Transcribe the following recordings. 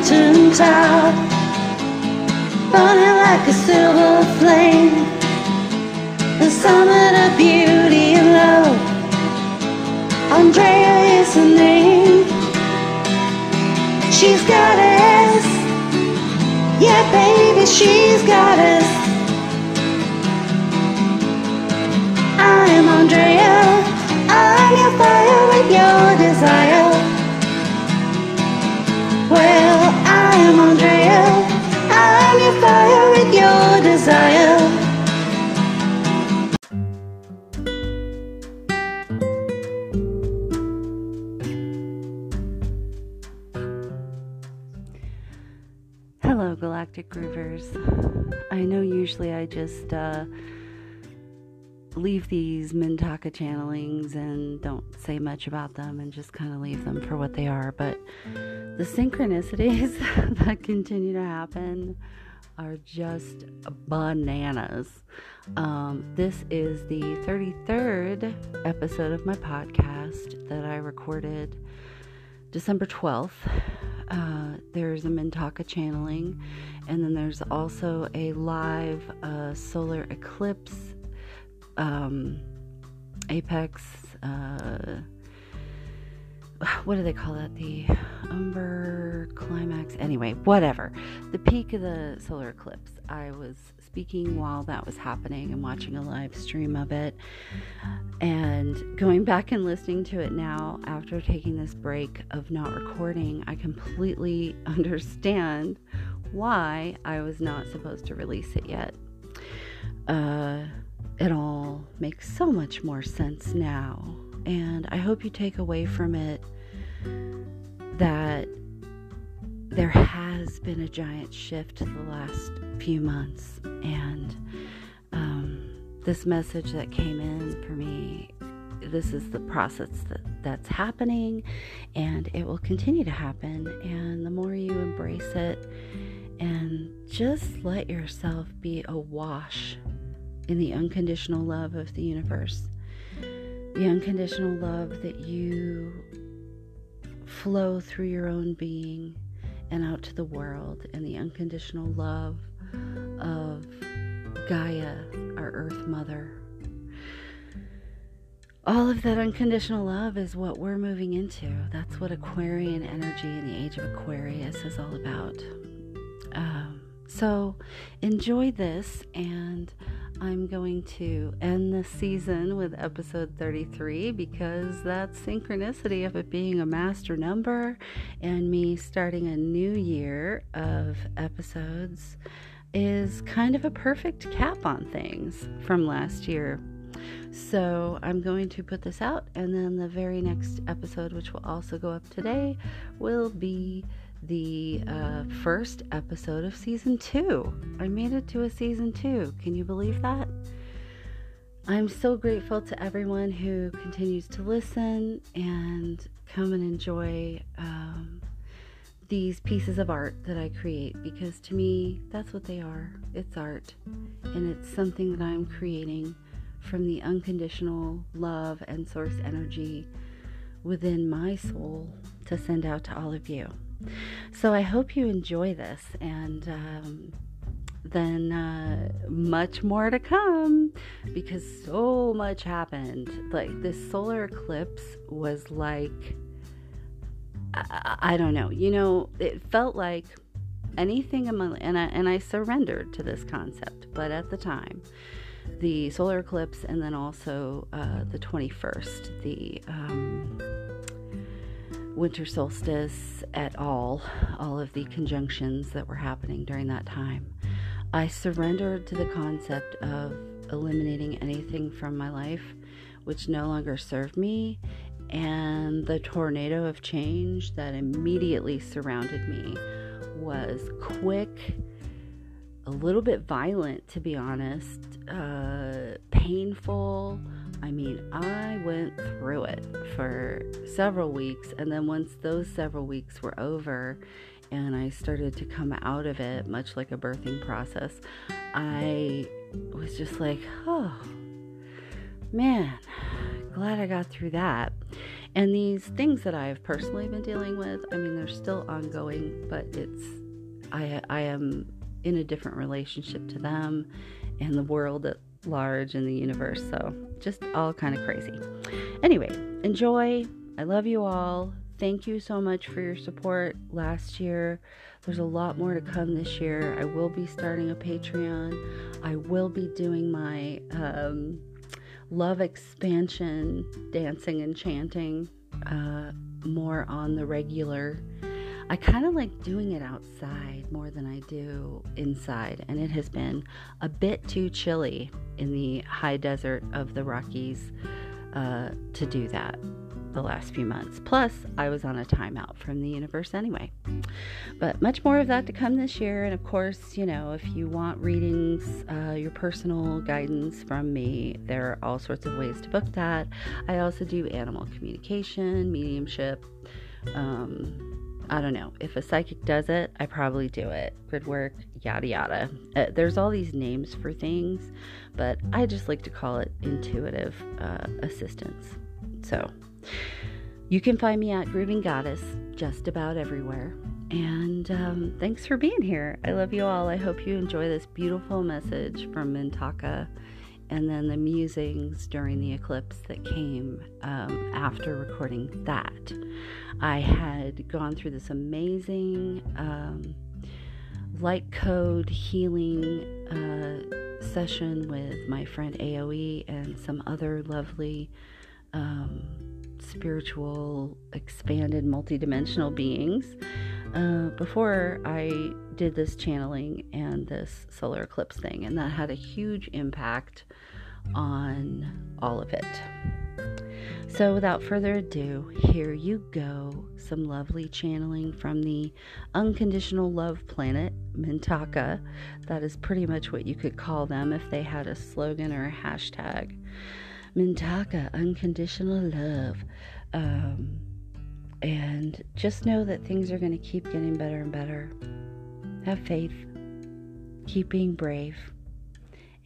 mountain top, burning like a silver flame. The summit of beauty and love. Andrea is her name. She's us. Yeah, baby, she's got us. I'm Andrea. I'm your fire with your desire. Well, Am Andrea. I'm your fire with your desire. Hello, Galactic Groovers. I know usually I just uh, leave these Mintaka channelings and don't say much about them and just kind of leave them for what they are, but the synchronicities that continue to happen are just bananas. Um, this is the 33rd episode of my podcast that I recorded December 12th. Uh, there's a Mintaka channeling, and then there's also a live uh, solar eclipse, um, apex. Uh, what do they call that? The umber climax. Anyway, whatever. The peak of the solar eclipse. I was speaking while that was happening and watching a live stream of it. And going back and listening to it now after taking this break of not recording, I completely understand why I was not supposed to release it yet. Uh, it all makes so much more sense now. And I hope you take away from it that there has been a giant shift the last few months. And um, this message that came in for me, this is the process that, that's happening, and it will continue to happen. And the more you embrace it and just let yourself be awash in the unconditional love of the universe, the unconditional love that you flow through your own being and out to the world, and the unconditional love of Gaia, our Earth Mother. All of that unconditional love is what we're moving into. That's what Aquarian energy in the age of Aquarius is all about. Um, so enjoy this, and I'm going to end the season with episode 33 because that synchronicity of it being a master number and me starting a new year of episodes is kind of a perfect cap on things from last year. So I'm going to put this out, and then the very next episode, which will also go up today, will be the uh, first episode of season two. I made it to a season two. Can you believe that? I'm so grateful to everyone who continues to listen and come and enjoy um, these pieces of art that I create because to me, that's what they are. It's art, and it's something that I'm creating from the unconditional love and source energy within my soul to send out to all of you. So I hope you enjoy this, and um, then uh, much more to come because so much happened. Like this solar eclipse was like, I, I don't know, you know, it felt like anything in my and I and I surrendered to this concept, but at the time the solar eclipse and then also uh, the 21st, the um, winter solstice at all, all of the conjunctions that were happening during that time. I surrendered to the concept of eliminating anything from my life which no longer served me, and the tornado of change that immediately surrounded me was quick, a little bit violent, to be honest, uh, painful. I mean, I went through it for several weeks, and then once those several weeks were over and I started to come out of it, much like a birthing process, I was just like, oh man, glad I got through that. And these things that I've personally been dealing with, I mean, they're still ongoing, but it's, I, I am in a different relationship to them and the world at large in the universe. So just all kind of crazy. Anyway, enjoy. I love you all. Thank you so much for your support last year. There's a lot more to come this year. I will be starting a Patreon. I will be doing my um, love expansion dancing and chanting uh, more on the regular. I kind of like doing it outside more than I do inside, and it has been a bit too chilly in the high desert of the Rockies uh, to do that the last few months. Plus, I was on a timeout from the universe anyway. But much more of that to come this year. And of course, you know, if you want readings, uh, your personal guidance from me, there are all sorts of ways to book that. I also do animal communication, mediumship. Um, I don't know. If a psychic does it, I probably do it. Grid work, yada yada. Uh, there's all these names for things, but I just like to call it intuitive uh, assistance. So, you can find me at Grooving Goddess just about everywhere. And um, thanks for being here. I love you all. I hope you enjoy this beautiful message from Mintaka and then the musings during the eclipse that came um, after recording that. I had gone through this amazing um, light code healing uh, session with my friend AOE and some other lovely. Um, spiritual, expanded, multidimensional beings uh, before I did this channeling and this solar eclipse thing, and that had a huge impact on all of it. So, without further ado, here you go some lovely channeling from the unconditional love planet, Mintaka. That is pretty much what you could call them if they had a slogan or a hashtag. Mintaka, unconditional love. Um, and just know that things are going to keep getting better and better. Have faith, keep being brave,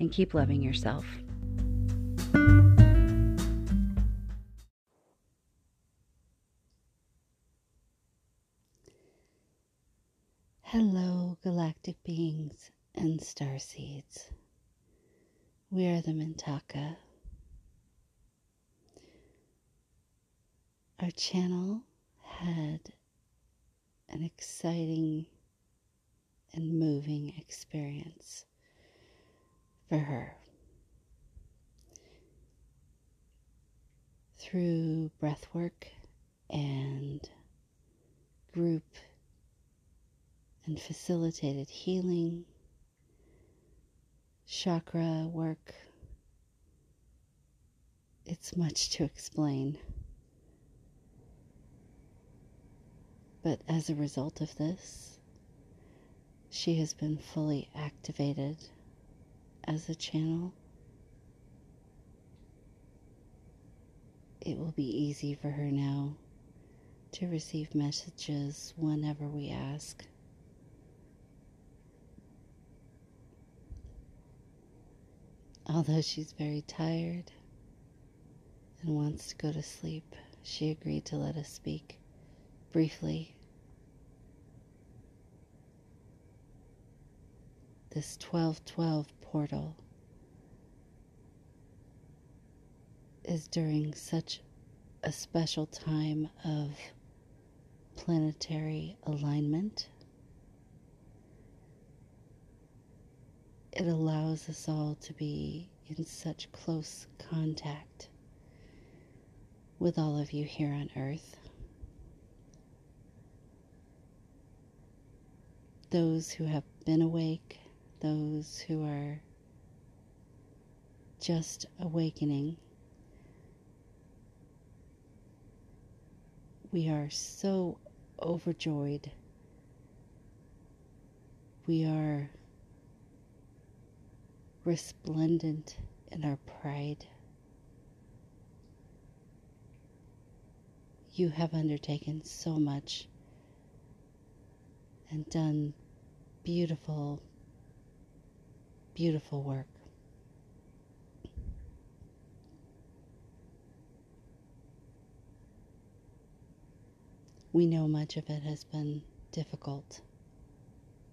and keep loving yourself. Hello, galactic beings and star seeds. We are the Mintaka our channel had an exciting and moving experience for her. Through breath work and group and facilitated healing, chakra work, it's much to explain. But as a result of this, she has been fully activated as a channel. It will be easy for her now to receive messages whenever we ask. Although she's very tired and wants to go to sleep, she agreed to let us speak briefly this 1212 portal is during such a special time of planetary alignment. It allows us all to be in such close contact with all of you here on Earth. Those who have been awake those who are just awakening. We are so overjoyed. We are resplendent in our pride. You have undertaken so much and done beautiful Beautiful work. We know much of it has been difficult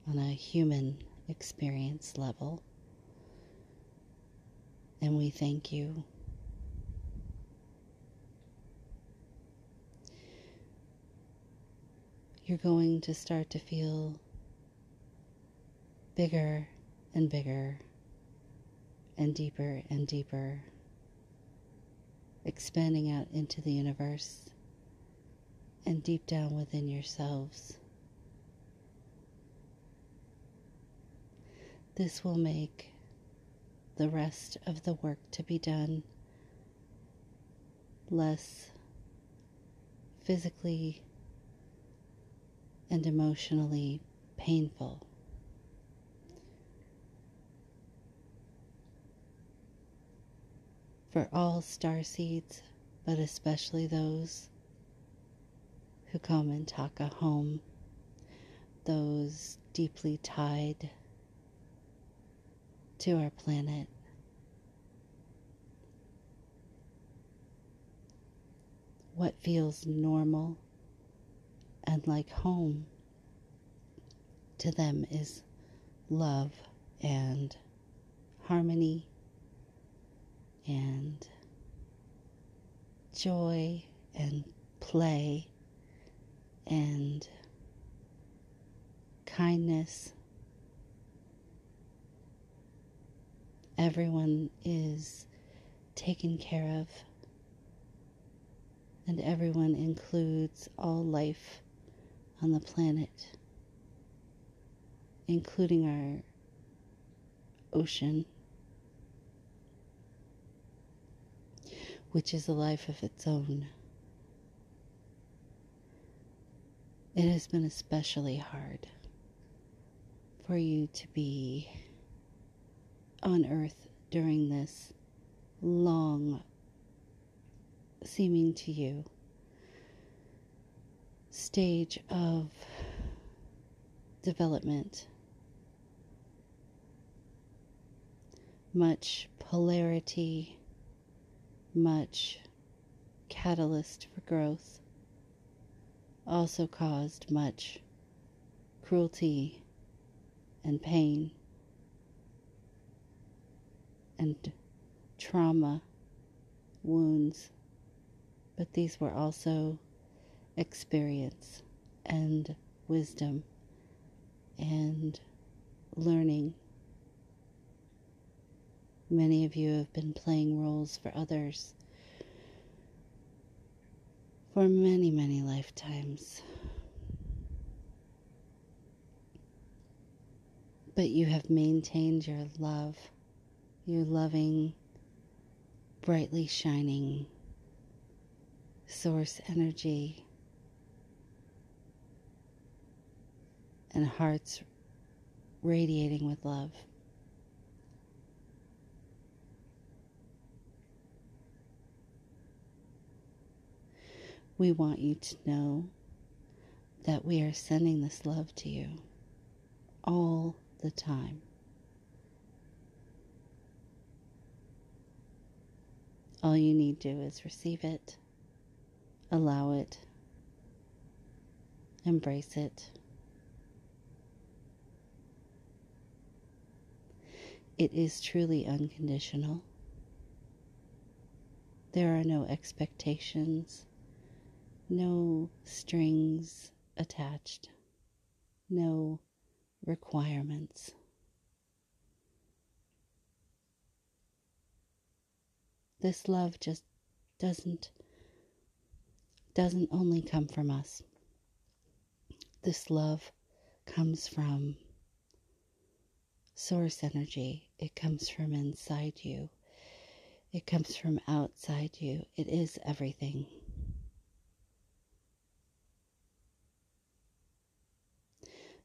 on a human experience level, and we thank you. You're going to start to feel bigger and bigger and deeper and deeper, expanding out into the universe and deep down within yourselves. This will make the rest of the work to be done less physically and emotionally painful. For all star seeds, but especially those who come and talk a home, those deeply tied to our planet. What feels normal and like home to them is love and harmony and joy and play and kindness. Everyone is taken care of, and everyone includes all life on the planet, including our ocean, which is a life of its own. It has been especially hard for you to be on earth during this long, seeming to you, stage of development. Much polarity, much catalyst for growth, also caused much cruelty and pain and trauma, wounds, but these were also experience and wisdom and learning. Many of you have been playing roles for others for many, many lifetimes. But you have maintained your love your loving, brightly shining source energy and hearts radiating with love. We want you to know that we are sending this love to you all the time. All you need to do is receive it, allow it, embrace it. It is truly unconditional. There are no expectations, no strings attached, no requirements. This love just doesn't doesn't only come from us. This love comes from source energy. It comes from inside you. It comes from outside you. It is everything.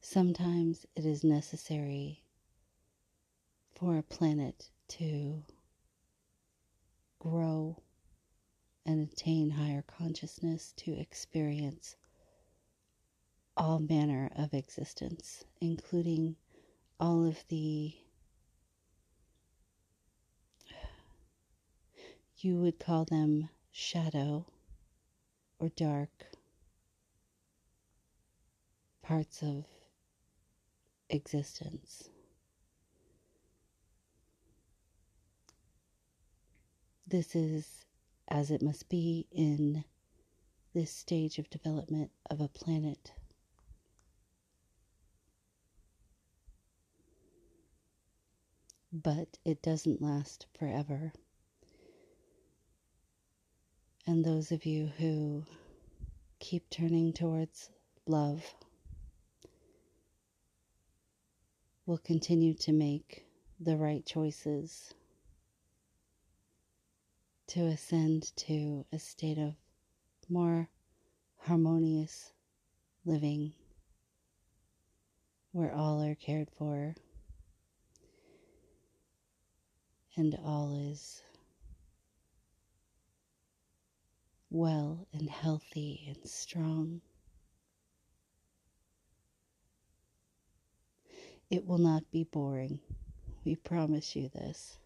Sometimes it is necessary for a planet to grow and attain higher consciousness to experience all manner of existence, including all of the you would call them shadow or dark parts of existence. This is as it must be in this stage of development of a planet. But it doesn't last forever. And those of you who keep turning towards love will continue to make the right choices to ascend to a state of more harmonious living where all are cared for and all is well and healthy and strong. It will not be boring. We promise you this.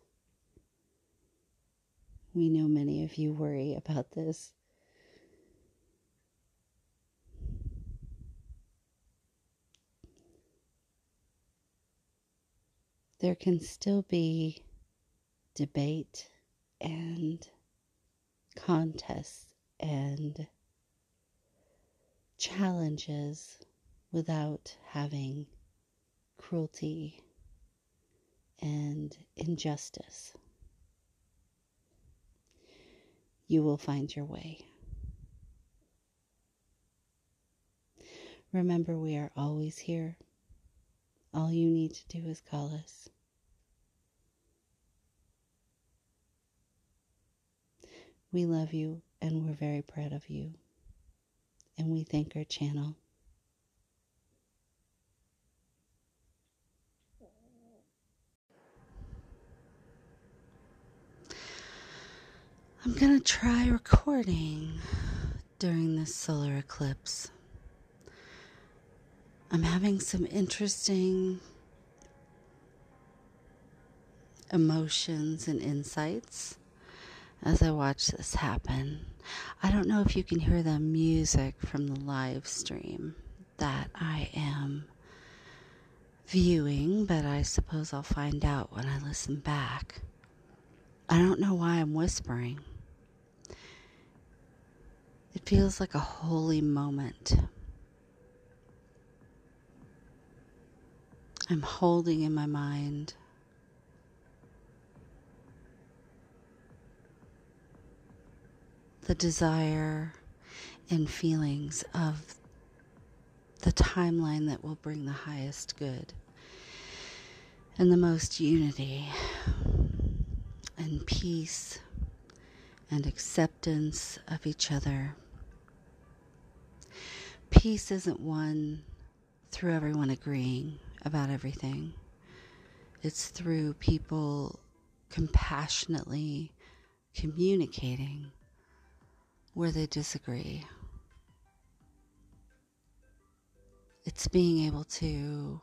We know many of you worry about this. There can still be debate and contests and challenges without having cruelty and injustice. you will find your way. Remember, we are always here. All you need to do is call us. We love you and we're very proud of you. And we thank our channel. I'm going to try recording during this solar eclipse. I'm having some interesting emotions and insights as I watch this happen. I don't know if you can hear the music from the live stream that I am viewing, but I suppose I'll find out when I listen back. I don't know why I'm whispering. It feels like a holy moment. I'm holding in my mind the desire and feelings of the timeline that will bring the highest good and the most unity and peace and acceptance of each other. Peace isn't won through everyone agreeing about everything, it's through people compassionately communicating where they disagree. It's being able to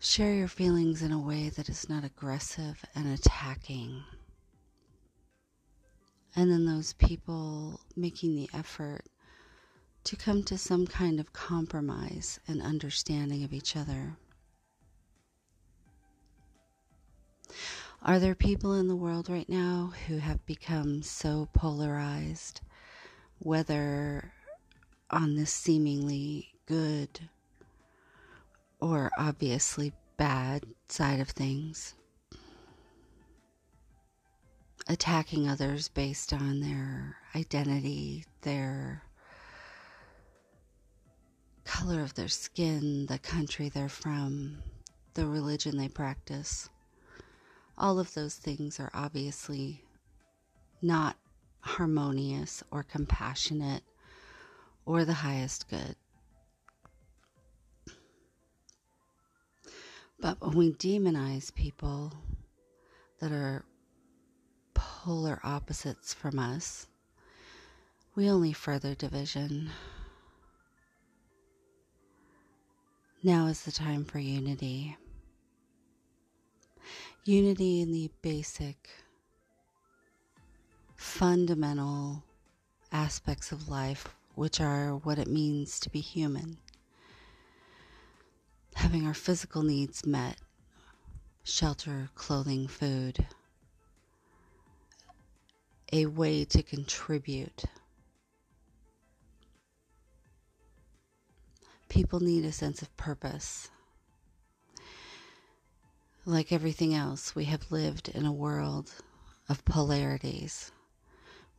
share your feelings in a way that is not aggressive and attacking. And then those people making the effort to come to some kind of compromise and understanding of each other. Are there people in the world right now who have become so polarized, whether on this seemingly good or obviously bad side of things? Attacking others based on their identity, their color of their skin, the country they're from, the religion they practice. All of those things are obviously not harmonious or compassionate or the highest good. But when we demonize people that are polar opposites from us, we only further division. Now is the time for unity. Unity in the basic, fundamental aspects of life which are what it means to be human. Having our physical needs met shelter, clothing, food, a way to contribute. People need a sense of purpose. Like everything else, we have lived in a world of polarities.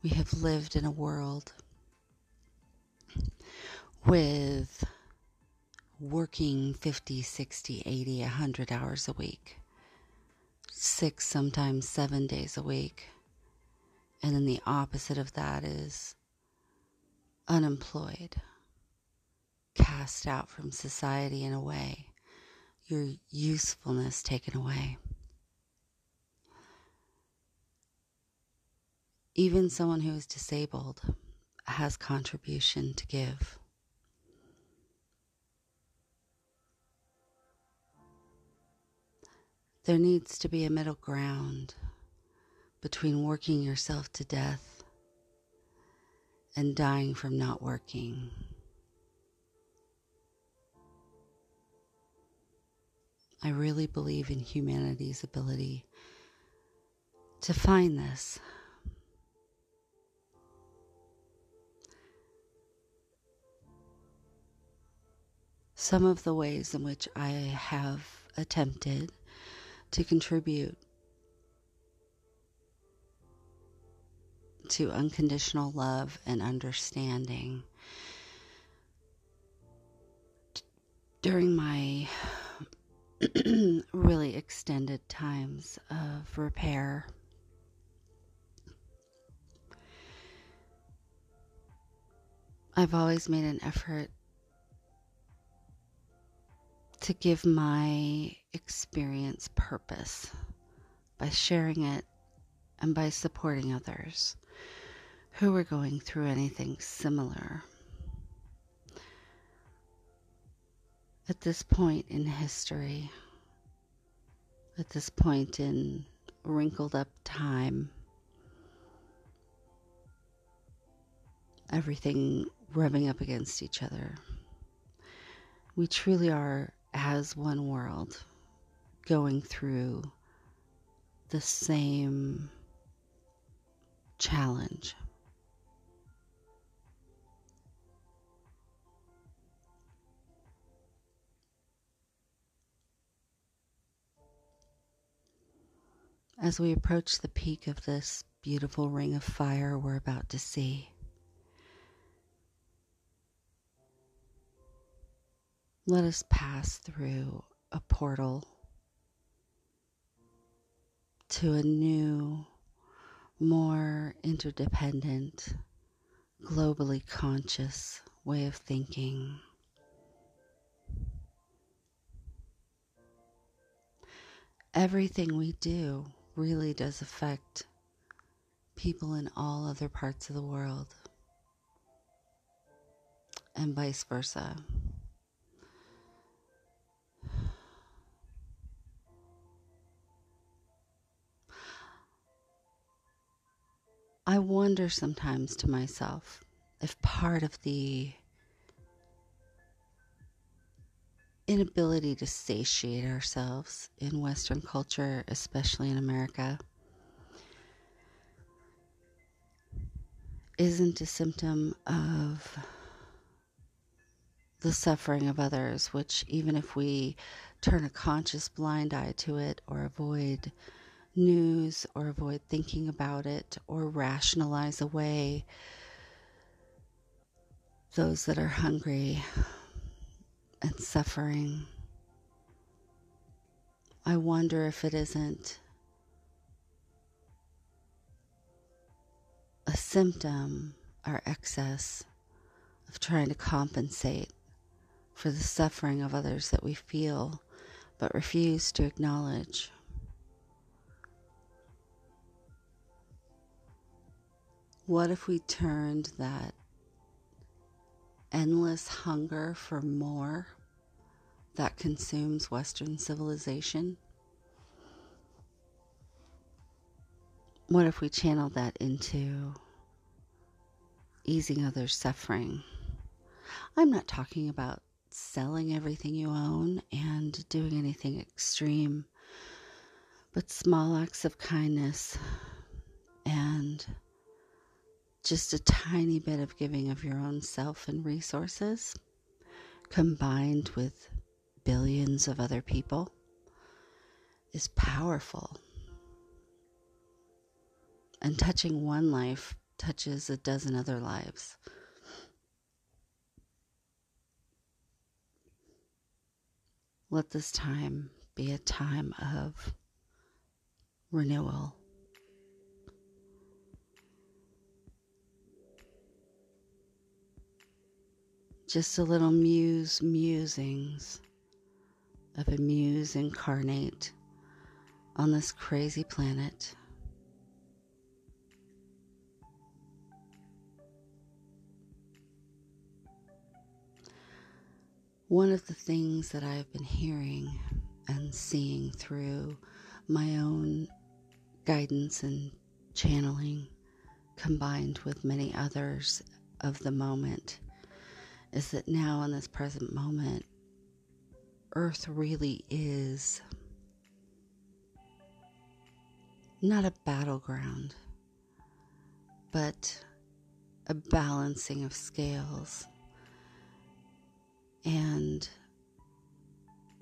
We have lived in a world with working 50, 60, 80, 100 hours a week, six, sometimes seven days a week. And then the opposite of that is unemployed, cast out from society in a way, your usefulness taken away. Even someone who is disabled has contribution to give. There needs to be a middle ground between working yourself to death and dying from not working. I really believe in humanity's ability to find this. Some of the ways in which I have attempted to contribute to unconditional love and understanding. During my really extended times of repair, I've always made an effort to give my experience purpose by sharing it and by supporting others who are going through anything similar. At this point in history, at this point in wrinkled up time, everything rubbing up against each other, we truly are as one world going through the same challenge. As we approach the peak of this beautiful ring of fire we're about to see, let us pass through a portal to a new, more interdependent, globally conscious way of thinking. Everything we do really does affect people in all other parts of the world, and vice versa. I wonder sometimes to myself if part of the inability to satiate ourselves in Western culture, especially in America, isn't a symptom of the suffering of others, which, even if we turn a conscious blind eye to it or avoid news or avoid thinking about it or rationalize away those that are hungry and suffering. I wonder if it isn't a symptom or excess of trying to compensate for the suffering of others that we feel but refuse to acknowledge. What if we turned that endless hunger for more that consumes Western civilization? What if we channeled that into easing others' suffering. I'm not talking about selling everything you own and doing anything extreme, but small acts of kindness and just a tiny bit of giving of your own self and resources combined with billions of other people is powerful. And touching one life touches a dozen other lives. Let this time be a time of renewal. Just a little muse musings of a muse incarnate on this crazy planet. One of the things that I've been hearing and seeing through my own guidance and channeling, combined with many others of the moment, is that now in this present moment, Earth really is not a battleground, but a balancing of scales. And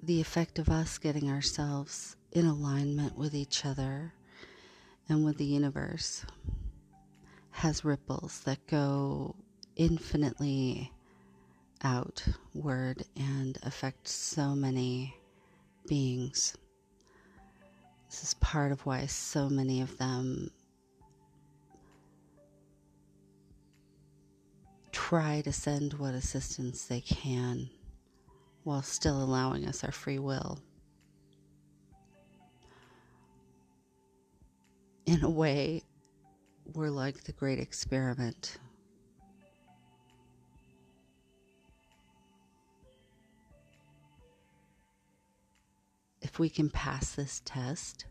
the effect of us getting ourselves in alignment with each other and with the universe has ripples that go infinitely outward and affect so many beings. This is part of why so many of them try to send what assistance they can while still allowing us our free will. In a way, we're like the great experiment. If we can pass this test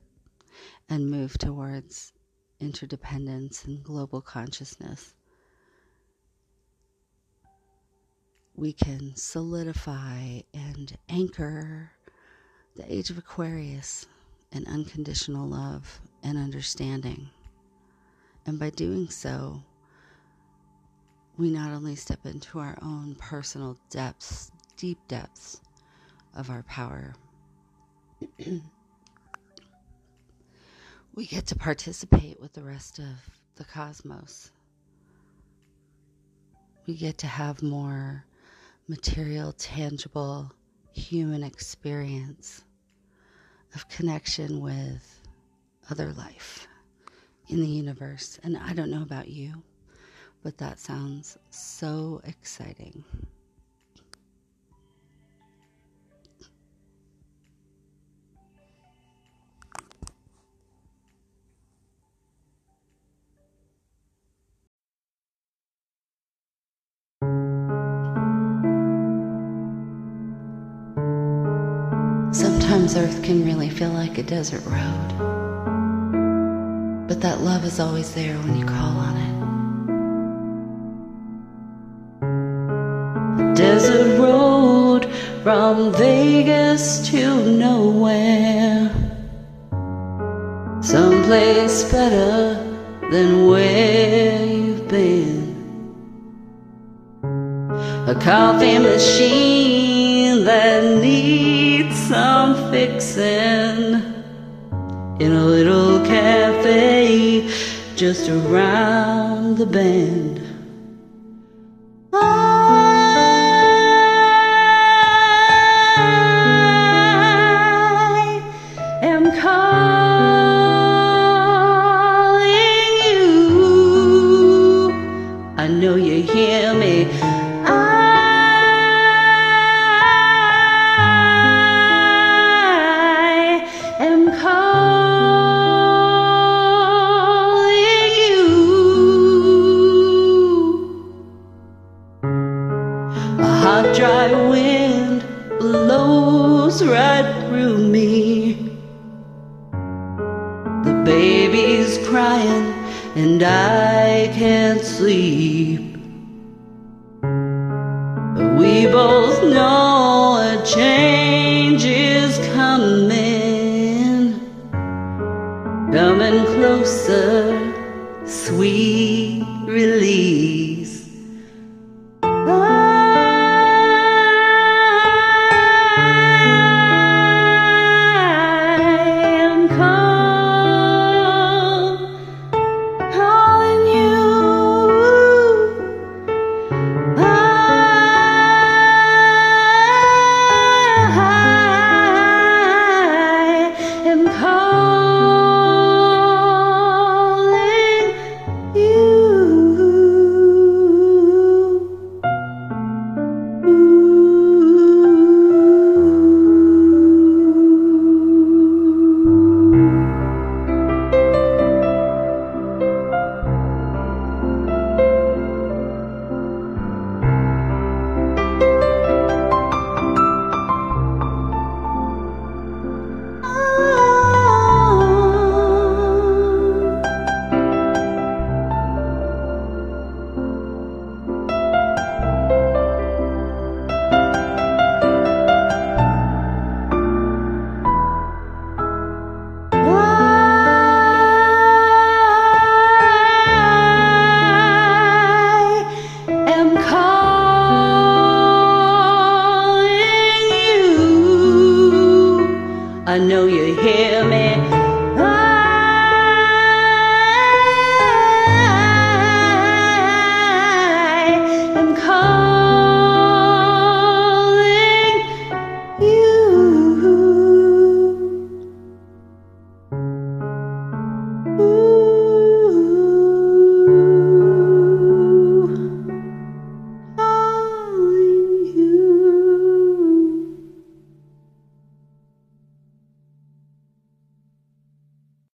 and move towards interdependence and global consciousness, we can solidify and anchor the age of Aquarius in unconditional love and understanding. And by doing so, we not only step into our own personal depths, deep depths of our power, we get to participate with the rest of the cosmos. We get to have more material, tangible human experience of connection with other life in the universe. And I don't know about you, but that sounds so exciting. Sometimes Earth can really feel like a desert road. But that love is always there when you call on it. A Desert road from Vegas to nowhere. Someplace better than where you've been. A coffee machine that needs some fixing in a little cafe just around the bend. I am calling you. I know you hear coming closer, sweet relief.